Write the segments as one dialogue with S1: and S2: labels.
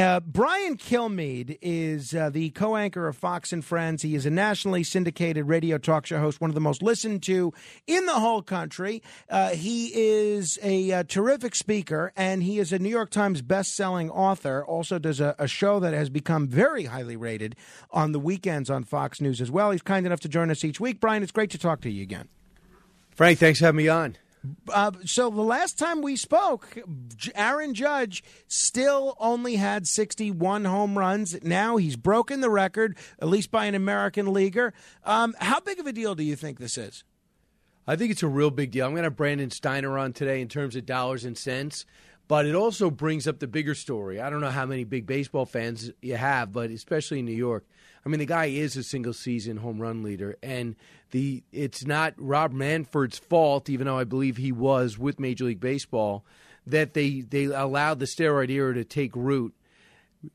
S1: Uh, Brian Kilmeade is uh, the co anchor of Fox and Friends. He is a nationally syndicated radio talk show host, one of the most listened to in the whole country. Uh, he is a, uh, terrific speaker, and he is a New York Times best-selling author. Also, does a, a show that has become very highly rated on the weekends on Fox News as well. He's kind enough to join us each week. Brian, it's great to talk to you again.
S2: Frank, thanks for having me on.
S1: Uh, so the last time we spoke, Aaron Judge still only had 61 home runs. Now he's broken the record, at least by an American leaguer. Um, how big of a deal do you think this is?
S2: I think it's a real big deal. I'm going to have Brandon Steiner on today in terms of dollars and cents, but it also brings up the bigger story. I don't know how many big baseball fans you have, but especially in New York. I mean, the guy is a single season home run leader, and the it's not Rob Manfred's fault, even though I believe he was with Major League Baseball, that they they allowed the steroid era to take root.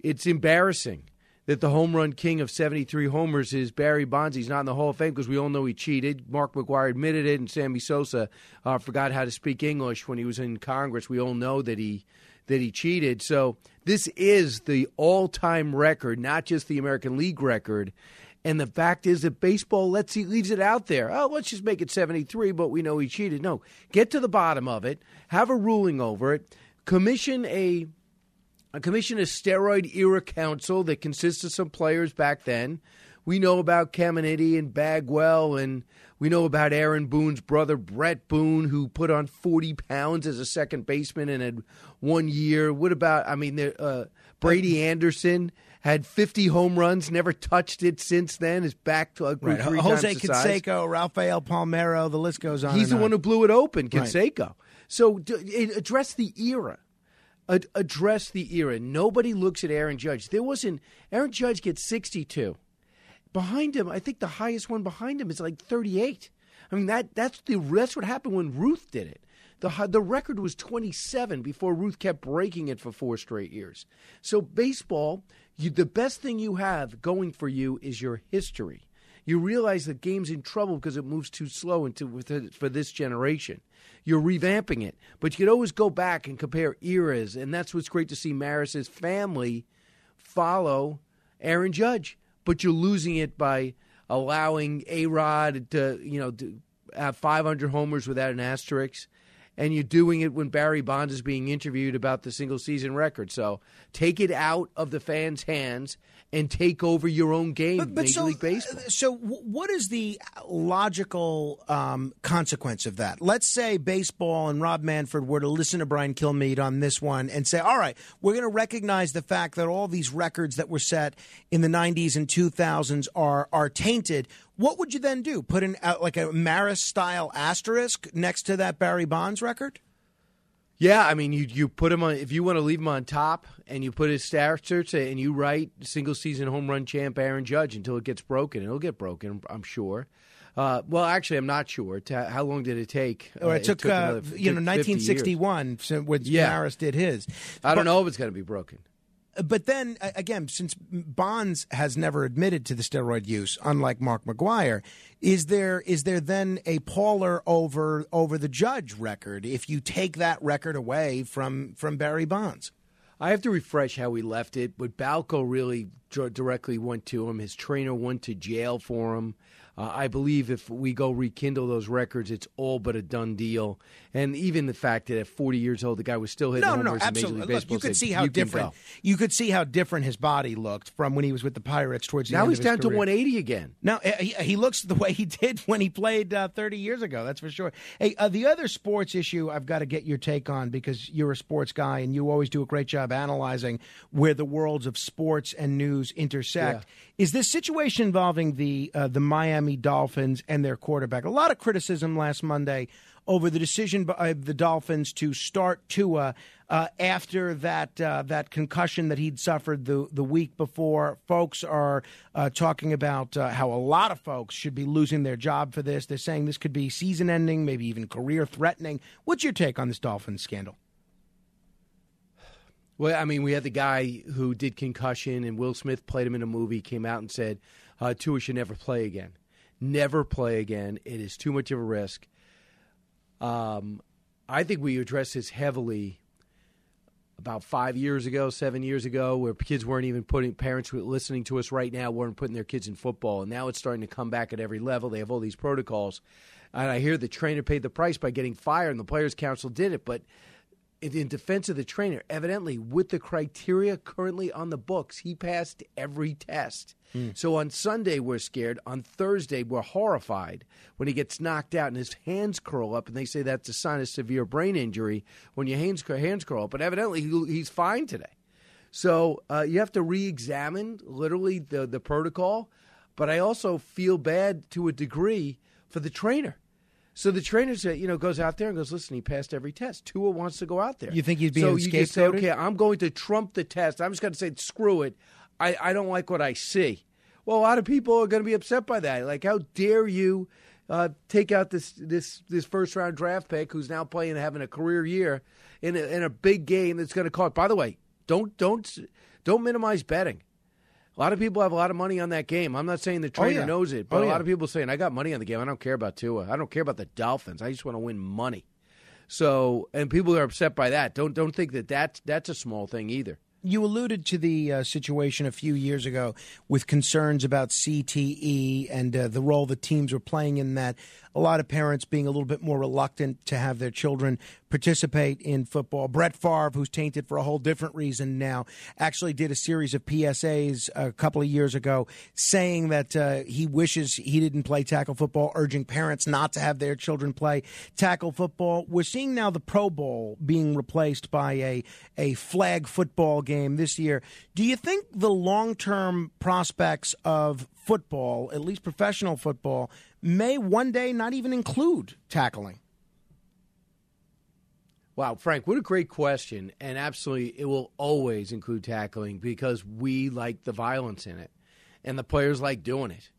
S2: It's embarrassing that the home run king of 73 homers is Barry Bonds. He's not in the Hall of Fame because we all know he cheated. Mark McGwire admitted it, and Sammy Sosa uh, forgot how to speak English when he was in Congress. We all know that he that he cheated. So this is the all-time record, not just the American League record. And the fact is that baseball lets he leaves it out there. Oh, let's just make it 73, but we know he cheated. No, get to the bottom of it, have a ruling over it, commission a, a commission a steroid era council that consists of some players back then. We know about Caminiti and Bagwell, and we know about Aaron Boone's brother Bret Boone, who put on 40 pounds as a second baseman and had one year. What about? I mean, uh, Brady Anderson had 50 home runs, never touched it since then. Is back to a right.
S1: Jose Canseco, Rafael Palmeiro, the list goes on.
S2: He's the
S1: on.
S2: one who blew it open, Canseco. Right. So address the era. Address the era. Nobody looks at Aaron Judge. There wasn't Aaron Judge gets 62. Behind him, I think the highest one behind him is like 38. I mean that that's the that's what happened when Ruth did it. The, the record was 27 before Ruth kept breaking it for four straight years. So, baseball, you, the best thing you have going for you is your history. You realize the game's in trouble because it moves too slow into, for this generation. You're revamping it, but you could always go back and compare eras, and that's what's great to see Maris's family follow Aaron Judge. But you're losing it by allowing A Rod to, you know, to have 500 homers without an asterisk and you're doing it when Barry Bonds is being interviewed about the single season record. So take it out of the fans' hands and take over your own game, but, but Major
S1: so,
S2: League Baseball.
S1: Uh, so, what is the logical um, consequence of that? Let's say baseball and Rob Manfred were to listen to Brian Kilmeade on this one and say, "All right, we're going to recognize the fact that all these records that were set in the '90s and 2000s are are tainted." What would you then do? Put in uh, like a Maris style asterisk next to that Barry Bonds record?
S2: Yeah, I mean, you you put him on if you want to leave him on top, and you put his stats and you write single season home run champ Aaron Judge until it gets broken. It'll get broken, I'm sure. Uh, well, actually, I'm not sure. How long did it take?
S1: Uh, it, took, it took uh, another, you know 1961 when yeah. Maris did his.
S2: I don't know if it's going to be broken.
S1: But then again, since Bonds has never admitted to the steroid use, unlike Mark McGwire, is there is there then a Pauler over over the Judge record if you take that record away from from Barry Bonds?
S2: I have to refresh how we left it, but Balco really directly went to him. His trainer went to jail for him. Uh, I believe if we go rekindle those records, it's all but a done deal. And even the fact that at 40 years old, the guy was still hitting
S1: no,
S2: homers
S1: no, no,
S2: absolutely.
S1: Look,
S2: Baseball
S1: you could
S2: said,
S1: see how
S2: you
S1: different you could see how different his body looked from when he was with the Pirates towards the
S2: now he's down
S1: to
S2: 180 again.
S1: Now he, he, looks the way he did when he played uh, 30 years ago. That's for sure. Hey, uh, the other sports issue I've got to get your take on because you're a sports guy and you always do a great job analyzing where the worlds of sports and news intersect. Yeah. Is this situation involving the uh, the Miami Dolphins and their quarterback. A lot of criticism last Monday over the decision by the Dolphins to start Tua uh, after that uh, that concussion that he'd suffered the the week before. Folks are uh, talking about uh, how a lot of folks should be losing their job for this. They're saying this could be season ending, maybe even career threatening. What's your take on this Dolphins scandal?
S2: Well, I mean, we had the guy who did concussion, and Will Smith played him in a movie. Came out and said uh, Tua should never play again never play again. It is too much of a risk. Um, I think we addressed this heavily about five years ago, seven years ago, where kids weren't even putting parents listening to us right now weren't putting their kids in football, and now it's starting to come back at every level. They have all these protocols, and I hear the trainer paid the price by getting fired, and the players' council did it, but in defense of the trainer, evidently with the criteria currently on the books, he passed every test. Mm. So on Sunday we're scared. On Thursday we're horrified when he gets knocked out and his hands curl up, and they say that's a sign of severe brain injury when your hands hands curl up. But evidently he's fine today. So uh, you have to re-examine literally the the protocol. But I also feel bad to a degree for the trainer so the trainer said, you know, goes out there and goes, listen, he passed every test. Tua wants to go out there.
S1: You think he'd be
S2: so
S1: you
S2: just say, okay, I'm going to trump the test. I'm just going to say, screw it. I, I don't like what I see. Well, a lot of people are going to be upset by that. Like, how dare you uh, take out this this this first round draft pick who's now playing having a career year in a, in a big game that's going to cost. By the way, don't don't don't minimize betting. A lot of people have a lot of money on that game. I'm not saying the trainer oh, yeah. knows it, but oh, a lot of people saying, I got money on the game. I don't care about Tua. I don't care about the Dolphins. I just want to win money. So, and people are upset by that. Don't don't think that that's, that's a small thing either.
S1: You alluded to the uh, situation a few years ago with concerns about CTE and uh, the role the teams were playing in that a lot of parents being a little bit more reluctant to have their children participate in football. Brett Favre, who's tainted for a whole different reason now, actually did a series of PSAs a couple of years ago saying that uh, he wishes he didn't play tackle football, urging parents not to have their children play tackle football. We're seeing now the Pro Bowl being replaced by a, a flag football game this year. Do you think the long term prospects of football, at least professional football, may one day not even include tackling?
S2: Wow, Frank, what a great question. And absolutely, it will always include tackling because we like the violence in it and the players like doing it.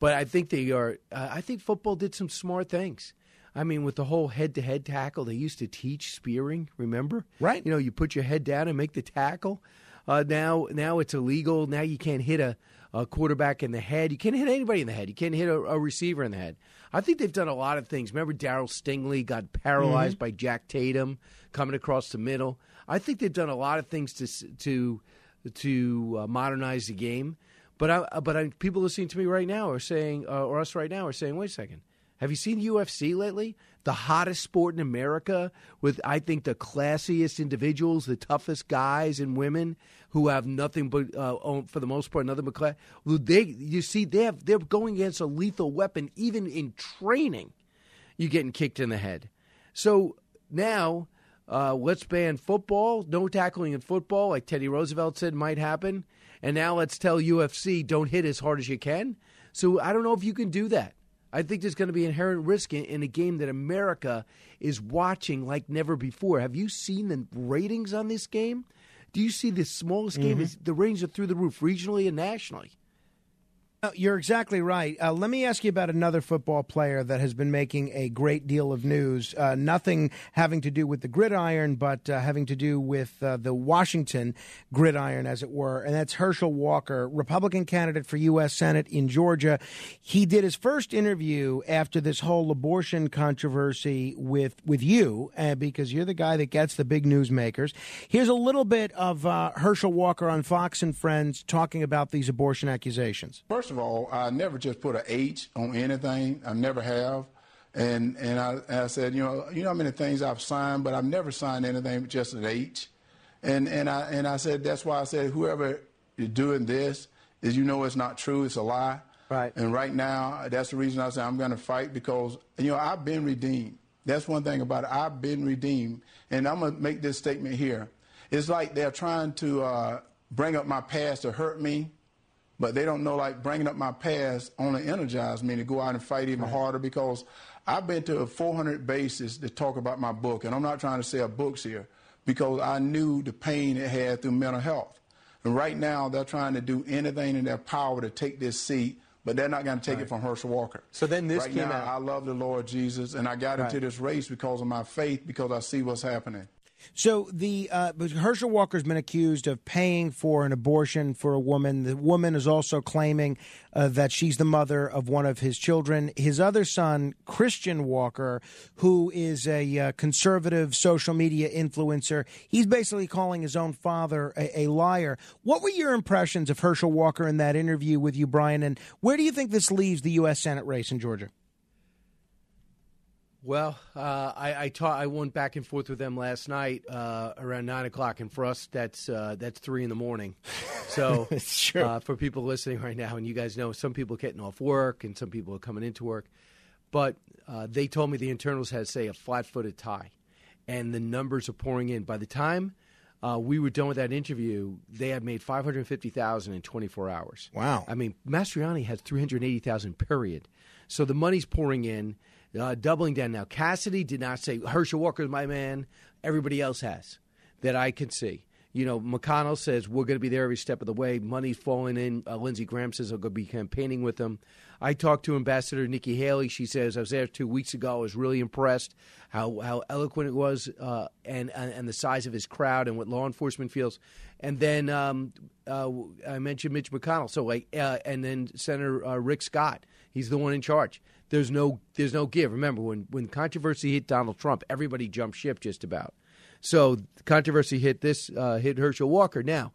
S2: But I think they are, uh, I think football did some smart things. I mean, with the whole head to head tackle, they used to teach spearing, remember?
S1: Right.
S2: You know, you put your head down and make the tackle. Uh, now, now it's illegal. Now you can't hit a, a quarterback in the head. You can't hit anybody in the head. You can't hit a, a receiver in the head. I think they've done a lot of things. Remember, Darryl Stingley got paralyzed mm-hmm. by Jack Tatum coming across the middle. I think they've done a lot of things to to to uh, modernize the game. But I, but I, people listening to me right now are saying, uh, or us right now are saying, wait a second. Have you seen UFC lately? The hottest sport in America, with I think the classiest individuals, the toughest guys and women who have nothing but, uh, for the most part, nothing but class. They, you see, they have they're going against a lethal weapon, even in training. You're getting kicked in the head. So now, uh, let's ban football. No tackling in football, like Teddy Roosevelt said might happen. And now let's tell UFC don't hit as hard as you can. So I don't know if you can do that. I think there's going to be inherent risk in, in, a game that America is watching like never before. Have you seen the ratings on this game? Do you see the smallest game? Mm-hmm. Is, the ratings are through the roof, regionally and nationally.
S1: Uh, you're exactly right. Uh, let me ask you about another football player that has been making a great deal of news. Uh, nothing having to do with the gridiron, but uh, having to do with uh, the Washington gridiron, as it were. And that's Herschel Walker, Republican candidate for U.S. Senate in Georgia. He did his first interview after this whole abortion controversy with with you, uh, because you're the guy that gets the big newsmakers. Here's a little bit of Herschel Walker on Fox and Friends talking about these abortion accusations.
S3: First of all, I never just put an H on anything. I never have. And and I, and I said, you know, you know how many things I've signed, but I've never signed anything with just an H. And and I and I said that's why I said whoever is doing this is you know it's not true, it's a lie.
S1: Right.
S3: And right now, that's the reason I say I'm going to fight because you know I've been redeemed. That's one thing about it. I've been redeemed, and I'm going to make this statement here. It's like they're trying to uh, bring up my past to hurt me but they don't know like bringing up my past only energized me to go out and fight even right. harder because I've been to 400 bases to talk about my book, and I'm not trying to sell books here because I knew the pain it had through mental health. And right now, they're trying to do anything in their power to take this seat, but they're not going to take right. it from Herschel Walker.
S1: So then this
S3: right
S1: came
S3: now,
S1: out.
S3: I love the Lord Jesus, and I got right. into this race because of my faith, because I see what's happening.
S1: So the uh, Herschel Walker's been accused of paying for an abortion for a woman. The woman is also claiming uh, that she's the mother of one of his children. His other son, Christian Walker, who is a uh, conservative social media influencer, he's basically calling his own father a, a liar. What were your impressions of Herschel Walker in that interview with you, Brian? And where do you think this leaves the U.S. Senate race in Georgia?
S2: Well, uh, I I, ta- I went back and forth with them last night uh, around nine o'clock, and for us, that's uh, that's three in the morning. So uh, for people listening right now, and you guys know, some people getting off work, and some people are coming into work, but uh, they told me the internals had say a flat-footed tie, and the numbers are pouring in. By the time uh, we were done with that interview, they had made five hundred fifty thousand in twenty four hours.
S1: Wow!
S2: I mean, Mastriano has three hundred eighty thousand. Period. So the money's pouring in uh, doubling down now. Cassidy did not say Herschel Walker is my man. Everybody else has that I can see. You know, McConnell says we're going to be there every step of the way. Money's falling in. Uh, Lindsey Graham says I'm going to be campaigning with them. I talked to Ambassador Nikki Haley. She says I was there two weeks ago. I was really impressed how how eloquent it was, uh, and, and, and the size of his crowd and what law enforcement feels. And then um, uh, I mentioned Mitch McConnell. So like, uh, and then Senator uh, Rick Scott. He's the one in charge there's no there's no give. Remember when when controversy hit Donald Trump, everybody jumped ship just about. So controversy hit this uh, hit Herschel Walker. Now,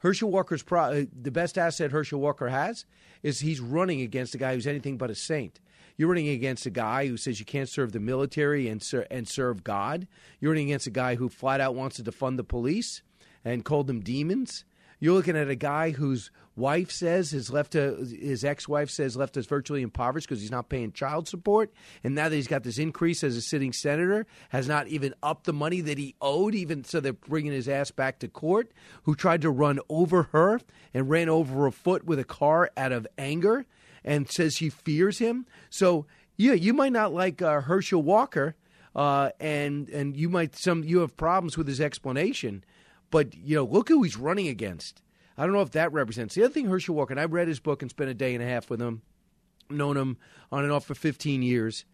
S2: Herschel Walker's pro- uh, the best asset Herschel Walker has is he's running against a guy who's anything but a saint. You're running against a guy who says you can't serve the military and ser- and serve God. You're running against a guy who flat out wants to defund the police and called them demons. You're looking at a guy whose wife says his left his ex-wife says left us virtually impoverished because he's not paying child support, and now that he's got this increase as a sitting senator, has not even upped the money that he owed. Even so, they're bringing his ass back to court. Who tried to run over her and ran over a foot with a car out of anger, and says she fears him. So yeah, you might not like uh, Herschel Walker. Uh, and and you might some you have problems with his explanation, but you know, look who he's running against. I don't know if that represents the other thing. Herschel Walker, and I read his book and spent a day and a half with him, known him on and off for 15 years,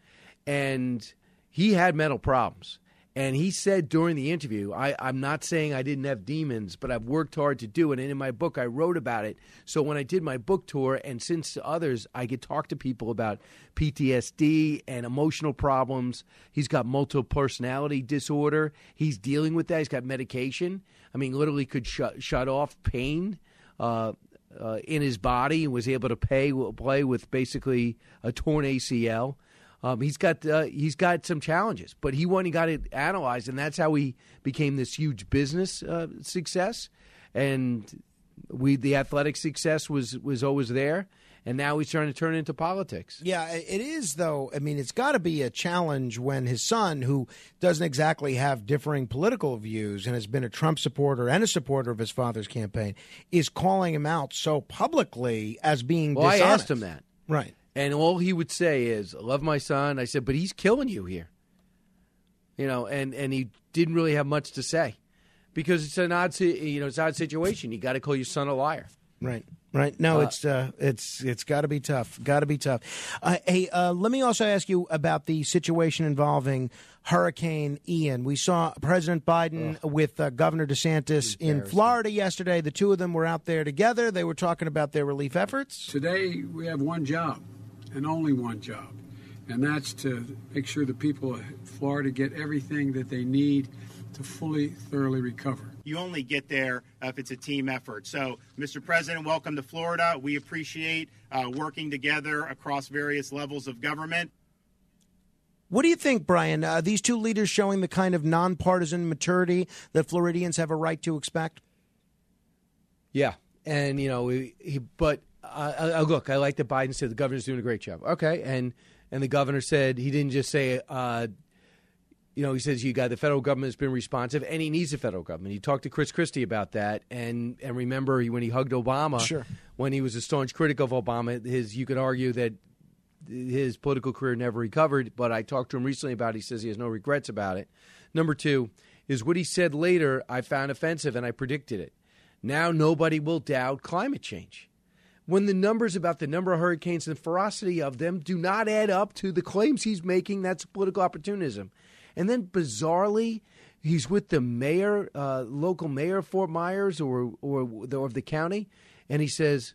S2: and he had mental problems. And he said during the interview, I, am not saying I didn't have demons, but I've worked hard to do it. And in my book, I wrote about it. So when I did my book tour, and since others, I could talk to people about PTSD and emotional problems. He's got multiple personality disorder. He's dealing with that. He's got medication. I mean, literally could shut, shut off pain. Uh, uh, in his body and was able to pay play with basically a torn ACL. Um, he's got uh, he's got some challenges, but he went and got it analyzed, and that's how he became this huge business uh, success. And we the athletic success was was always there, and now he's trying to turn it into politics.
S1: Yeah, it is though. I mean, it's got to be a challenge when his son, who doesn't exactly have differing political views and has been a Trump supporter and a supporter of his father's campaign, is calling him out so publicly as being.
S2: Well,
S1: dishonest.
S2: I asked him that.
S1: Right.
S2: And all he would say is, "Love my son." I said, "But he's killing you here." You know, and and he didn't really have much to say because it's an odd, you know, it's an odd situation. You got to call your son a liar.
S1: Right. Right. No, uh, it's uh, it's it's got to be tough. Got to be tough. Uh, hey, uh, let me also ask you about the situation involving Hurricane Ian. We saw President Biden ugh. with uh, Governor DeSantis in Florida yesterday. The two of them were out there together. They were talking about their relief efforts.
S4: Today we have one job and only one job, and that's to make sure the people of Florida get everything that they need to fully, thoroughly recover.
S5: You only get there if it's a team effort. So, Mr. President, welcome to Florida. We appreciate uh, working together across various levels of government.
S1: What do you think, Brian? Uh, these two leaders showing the kind of nonpartisan maturity that Floridians have a right to expect?
S2: Yeah, and you know, he, but uh, uh, look, I like that Biden said the governor's doing a great job. Okay, and and the governor said he didn't just say, uh, you know, he says you got the federal government has been responsive, and he needs the federal government. He talked to Chris Christie about that, and and remember when he hugged Obama,
S1: sure.
S2: when he was a staunch critic of Obama, his you could argue that his political career never recovered. But I talked to him recently about. it. He says he has no regrets about it. Number two is what he said later. I found offensive, and I predicted it. Now nobody will doubt climate change when the numbers about the number of hurricanes and the ferocity of them do not add up to the claims he's making. That's political opportunism. And then bizarrely, he's with the mayor, uh, local mayor of Fort Myers or or the, of the county, and he says,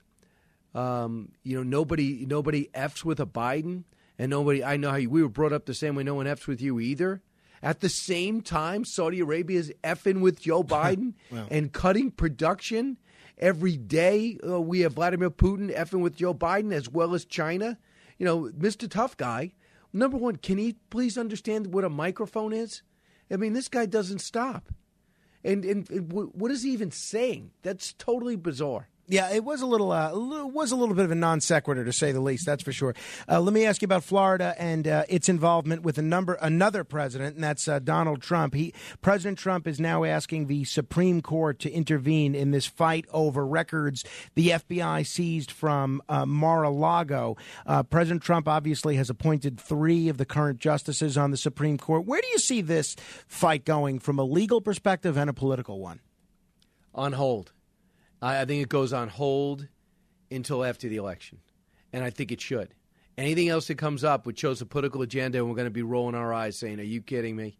S2: um, you know, nobody nobody f's with a Biden, and nobody. I know how you, we were brought up the same way. No one f's with you either. At the same time, Saudi Arabia is effing with Joe Biden and cutting production every day. Uh, we have Vladimir Putin effing with Joe Biden as well as China. You know, Mr. Tough Guy. Number one, can he please understand what a microphone is? I mean, this guy doesn't stop. And, and, and what is he even saying? That's totally bizarre.
S1: Yeah, it was a little, uh, was a little bit of a non sequitur to say the least. That's for sure. Uh, let me ask you about Florida and uh, its involvement with a number, another president, and that's uh, Donald Trump. He, President Trump is now asking the Supreme Court to intervene in this fight over records the FBI seized from uh, Mar-a-Lago. Uh, President Trump obviously has appointed three of the current justices on the Supreme Court. Where do you see this fight going from a legal perspective and a political one?
S2: on hold. I, I think it goes on hold until after the election, and I think it should. Anything else that comes up which shows a political agenda, and we're going to be rolling our eyes, saying, "Are you kidding me?"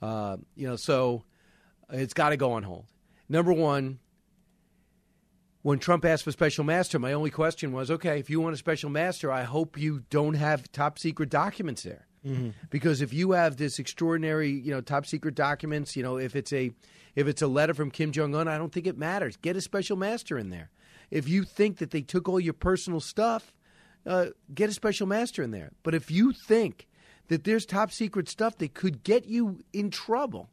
S2: Uh, you know, so it's got to go on hold. Number one, when Trump asked for special master, my only question was, okay, if you want a special master, I hope you don't have top secret documents there. Because if you have this extraordinary, you know, top secret documents, you know, if it's a if it's a letter from Kim Jong Un, I don't think it matters. Get a special master in there. If you think that they took all your personal stuff, uh, get a special master in there. But if you think that there's top secret stuff that could get you in trouble,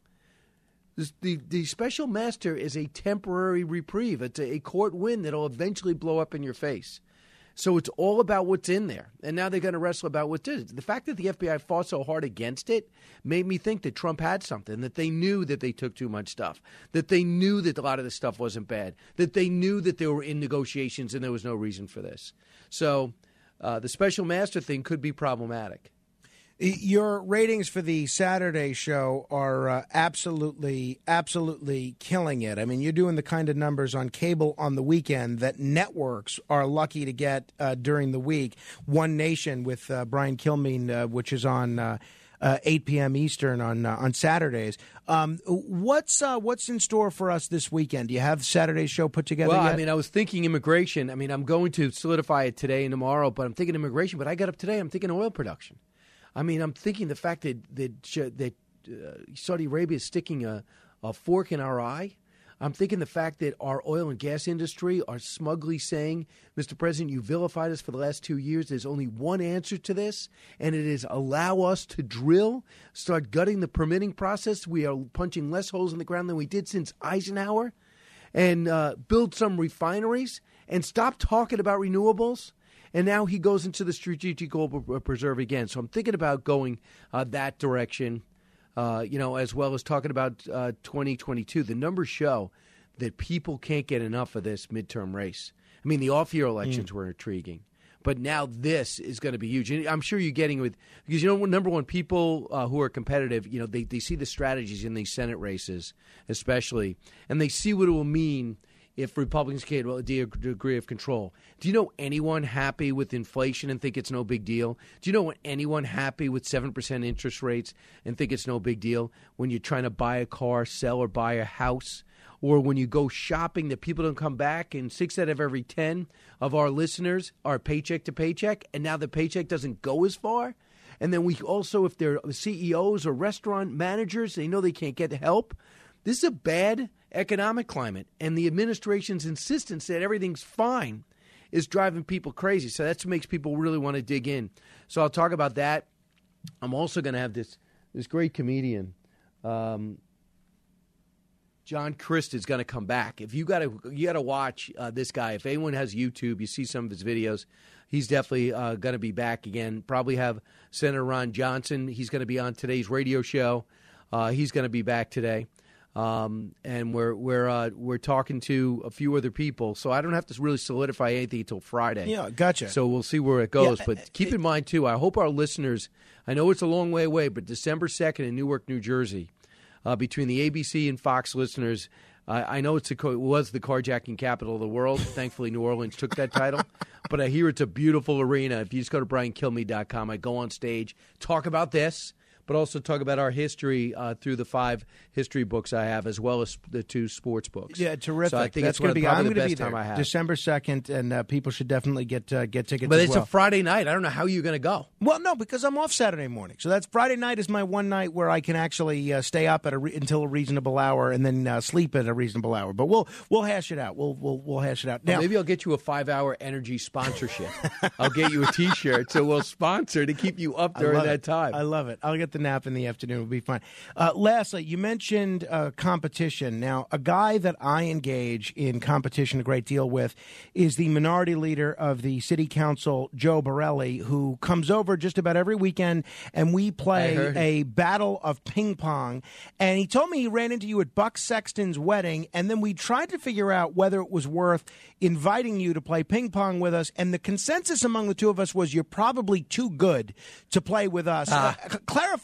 S2: the the special master is a temporary reprieve. It's a, a court win that'll eventually blow up in your face. So it's all about what's in there, and now they're going to wrestle about what's in it. The fact that the FBI fought so hard against it made me think that Trump had something. That they knew that they took too much stuff. That they knew that a lot of the stuff wasn't bad. That they knew that they were in negotiations and there was no reason for this. So uh, the special master thing could be problematic.
S1: Your ratings for the Saturday show are uh, absolutely, absolutely killing it. I mean, you're doing the kind of numbers on cable on the weekend that networks are lucky to get uh, during the week. One Nation with uh, Brian Kilmeade, uh, which is on. Uh, uh, 8 p.m. Eastern on uh, on Saturdays. Um, what's uh, what's in store for us this weekend? Do you have Saturday's show put together
S2: Well,
S1: yet?
S2: I mean, I was thinking immigration. I mean, I'm going to solidify it today and tomorrow, but I'm thinking immigration. But I got up today. I'm thinking oil production. I mean, I'm thinking the fact that that that uh, Saudi Arabia is sticking a, a fork in our eye. I'm thinking the fact that our oil and gas industry are smugly saying, Mr. President, you vilified us for the last two years. There's only one answer to this, and it is allow us to drill, start gutting the permitting process. We are punching less holes in the ground than we did since Eisenhower, and uh, build some refineries, and stop talking about renewables. And now he goes into the strategic goal preserve again. So I'm thinking about going uh, that direction uh, you know, as well as talking about uh, 2022. The numbers show that people can't get enough of this midterm race. I mean, the off-year elections were intriguing, but now this is going to be huge. And I'm sure you're getting with because you know, number one, people uh, who are competitive, you know, they they see the strategies in these Senate races, especially, and they see what it will mean if Republicans get a degree of control. Do you know anyone happy with inflation and think it's no big deal? Do you know anyone happy with 7% interest rates and think it's no big deal when you're trying to buy a car, sell, or buy a house? Or when you go shopping, that people don't come back, and six out of every 10 of our listeners are paycheck to paycheck, and now the paycheck doesn't go as far? And then we also, if they're CEOs or restaurant managers, they know they can't get help. This is a bad economic climate, and the administration's insistence that everything's fine is driving people crazy. So that's what makes people really want to dig in. So I'll talk about that. I'm also going to have this this great comedian, um, John Crist, is going to come back. If you got to you got to watch uh, this guy. If anyone has YouTube, you see some of his videos. He's definitely uh, going to be back again. Probably have Senator Ron Johnson. He's going to be on today's radio show. Uh, he's going to be back today. Um, and we're we're uh, we're talking to a few other people, so I don't have to really solidify anything until Friday.
S1: Yeah, gotcha.
S2: So we'll see where it goes.
S1: Yeah,
S2: but keep in mind too, I hope our listeners. I know it's a long way away, but December second in Newark, New Jersey, uh, between the ABC and Fox listeners. I I know it's a, co- it was the carjacking capital of the world. Thankfully, New Orleans took that title. But I hear it's a beautiful arena. If you just go to briankilme.com, I go on stage, talk about this, but also talk about our history uh, through the five history books I have, as well as the two sports books.
S1: Yeah, terrific.
S2: So I think
S1: that's going to be. I'm
S2: the
S1: going to
S2: best
S1: be there
S2: time I have.
S1: December second, and uh, people should definitely get uh, get tickets.
S2: but it's
S1: well.
S2: a Friday night. I don't know how you're going to go.
S1: Well, no, because I'm off Saturday morning. So that's Friday night is my one night where I can actually uh, stay up at a re- until a reasonable hour and then uh, sleep at a reasonable hour. But we'll we'll hash it out. We'll we'll, we'll hash it out. Now,
S2: Maybe I'll get you a five-hour energy sponsorship. I'll get you a T-shirt, so we'll sponsor to keep you up during that
S1: it.
S2: time.
S1: I love it. I'll get the nap in the afternoon. It'll be fine. Uh, lastly, you mentioned uh, competition. Now, a guy that I engage in competition a great deal with is the minority leader of the city council, Joe Borelli, who comes over just about every weekend and we play a battle of ping pong. And he told me he ran into you at Buck Sexton's wedding, and then we tried to figure out whether it was worth inviting you to play ping pong with us. And the consensus among the two of us was you're probably too good to play with us. Uh, c-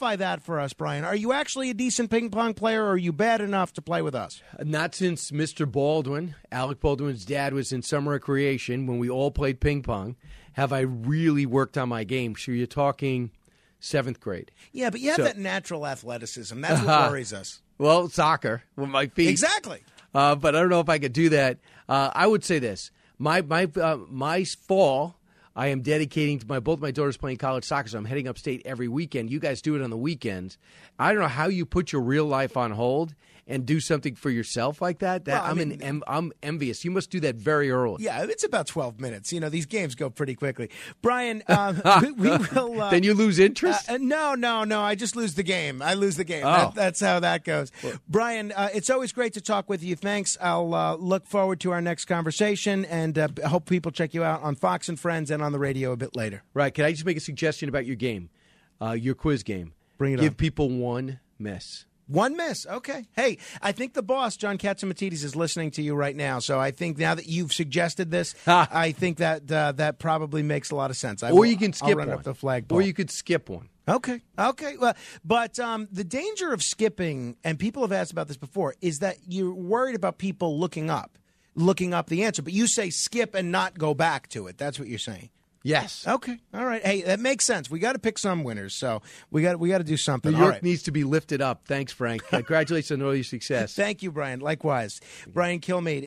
S1: clarify that for us, Brian. Are you actually a decent ping pong player, or are you bad enough to play with us?
S2: Not since Mr. Baldwin, Alec Baldwin's dad, was in summer recreation when we all played ping pong. Have I really worked on my game? So you're talking seventh grade.
S1: Yeah, but you have
S2: So-
S1: that natural athleticism. That's what worries us.
S2: Well, soccer with my feet.
S1: Exactly.
S2: Uh, but I don't know if I could do that. Uh, I would say this: my my uh, my fall, I am dedicating to my both my daughters playing college soccer, so I'm heading upstate every weekend. You guys do it on the weekends. I don't know how you put your real life on hold and do something for yourself like that. That
S1: Well, I
S2: I'm
S1: mean-
S2: an I'm envious. You must do that very early.
S1: Yeah, it's about 12 minutes. You know, these games go pretty quickly. Brian, uh, we, we will. Uh,
S2: then you lose interest.
S1: Uh, no, no, no. I just lose the game. I lose the game.
S2: Oh.
S1: That, that's how that goes. Brian, uh, it's always great to talk with you. Thanks. I'll uh, look forward to our next conversation and uh, hope people check you out on Fox and Friends and on the radio a bit later.
S2: right? Can I just make a suggestion about your game, uh, your quiz game?
S1: Bring it
S2: Give
S1: on.
S2: people one miss.
S1: One miss. Okay. Hey, I think the boss, John Catsimatidis, is listening to you right now. So I think now that you've suggested this, I think that uh, that probably makes a lot of sense. I
S2: Or
S1: will-
S2: you can
S1: I'll
S2: skip
S1: run
S2: one.
S1: up the flag.
S2: Or you could skip one.
S1: Okay. Okay. Well, but um, the danger of skipping, and people have asked about this before, is that you're worried about people looking up, looking up the answer. But you say skip and not go back to it. That's what you're saying.
S2: Yes.
S1: Okay. All right. Hey, that makes sense. We got to pick some winners. So we got we got to do something.
S2: New York
S1: right.
S2: needs to be lifted up. Thanks, Frank. Congratulations on all your success.
S1: Thank you, Brian. Likewise, Brian Kilmeade.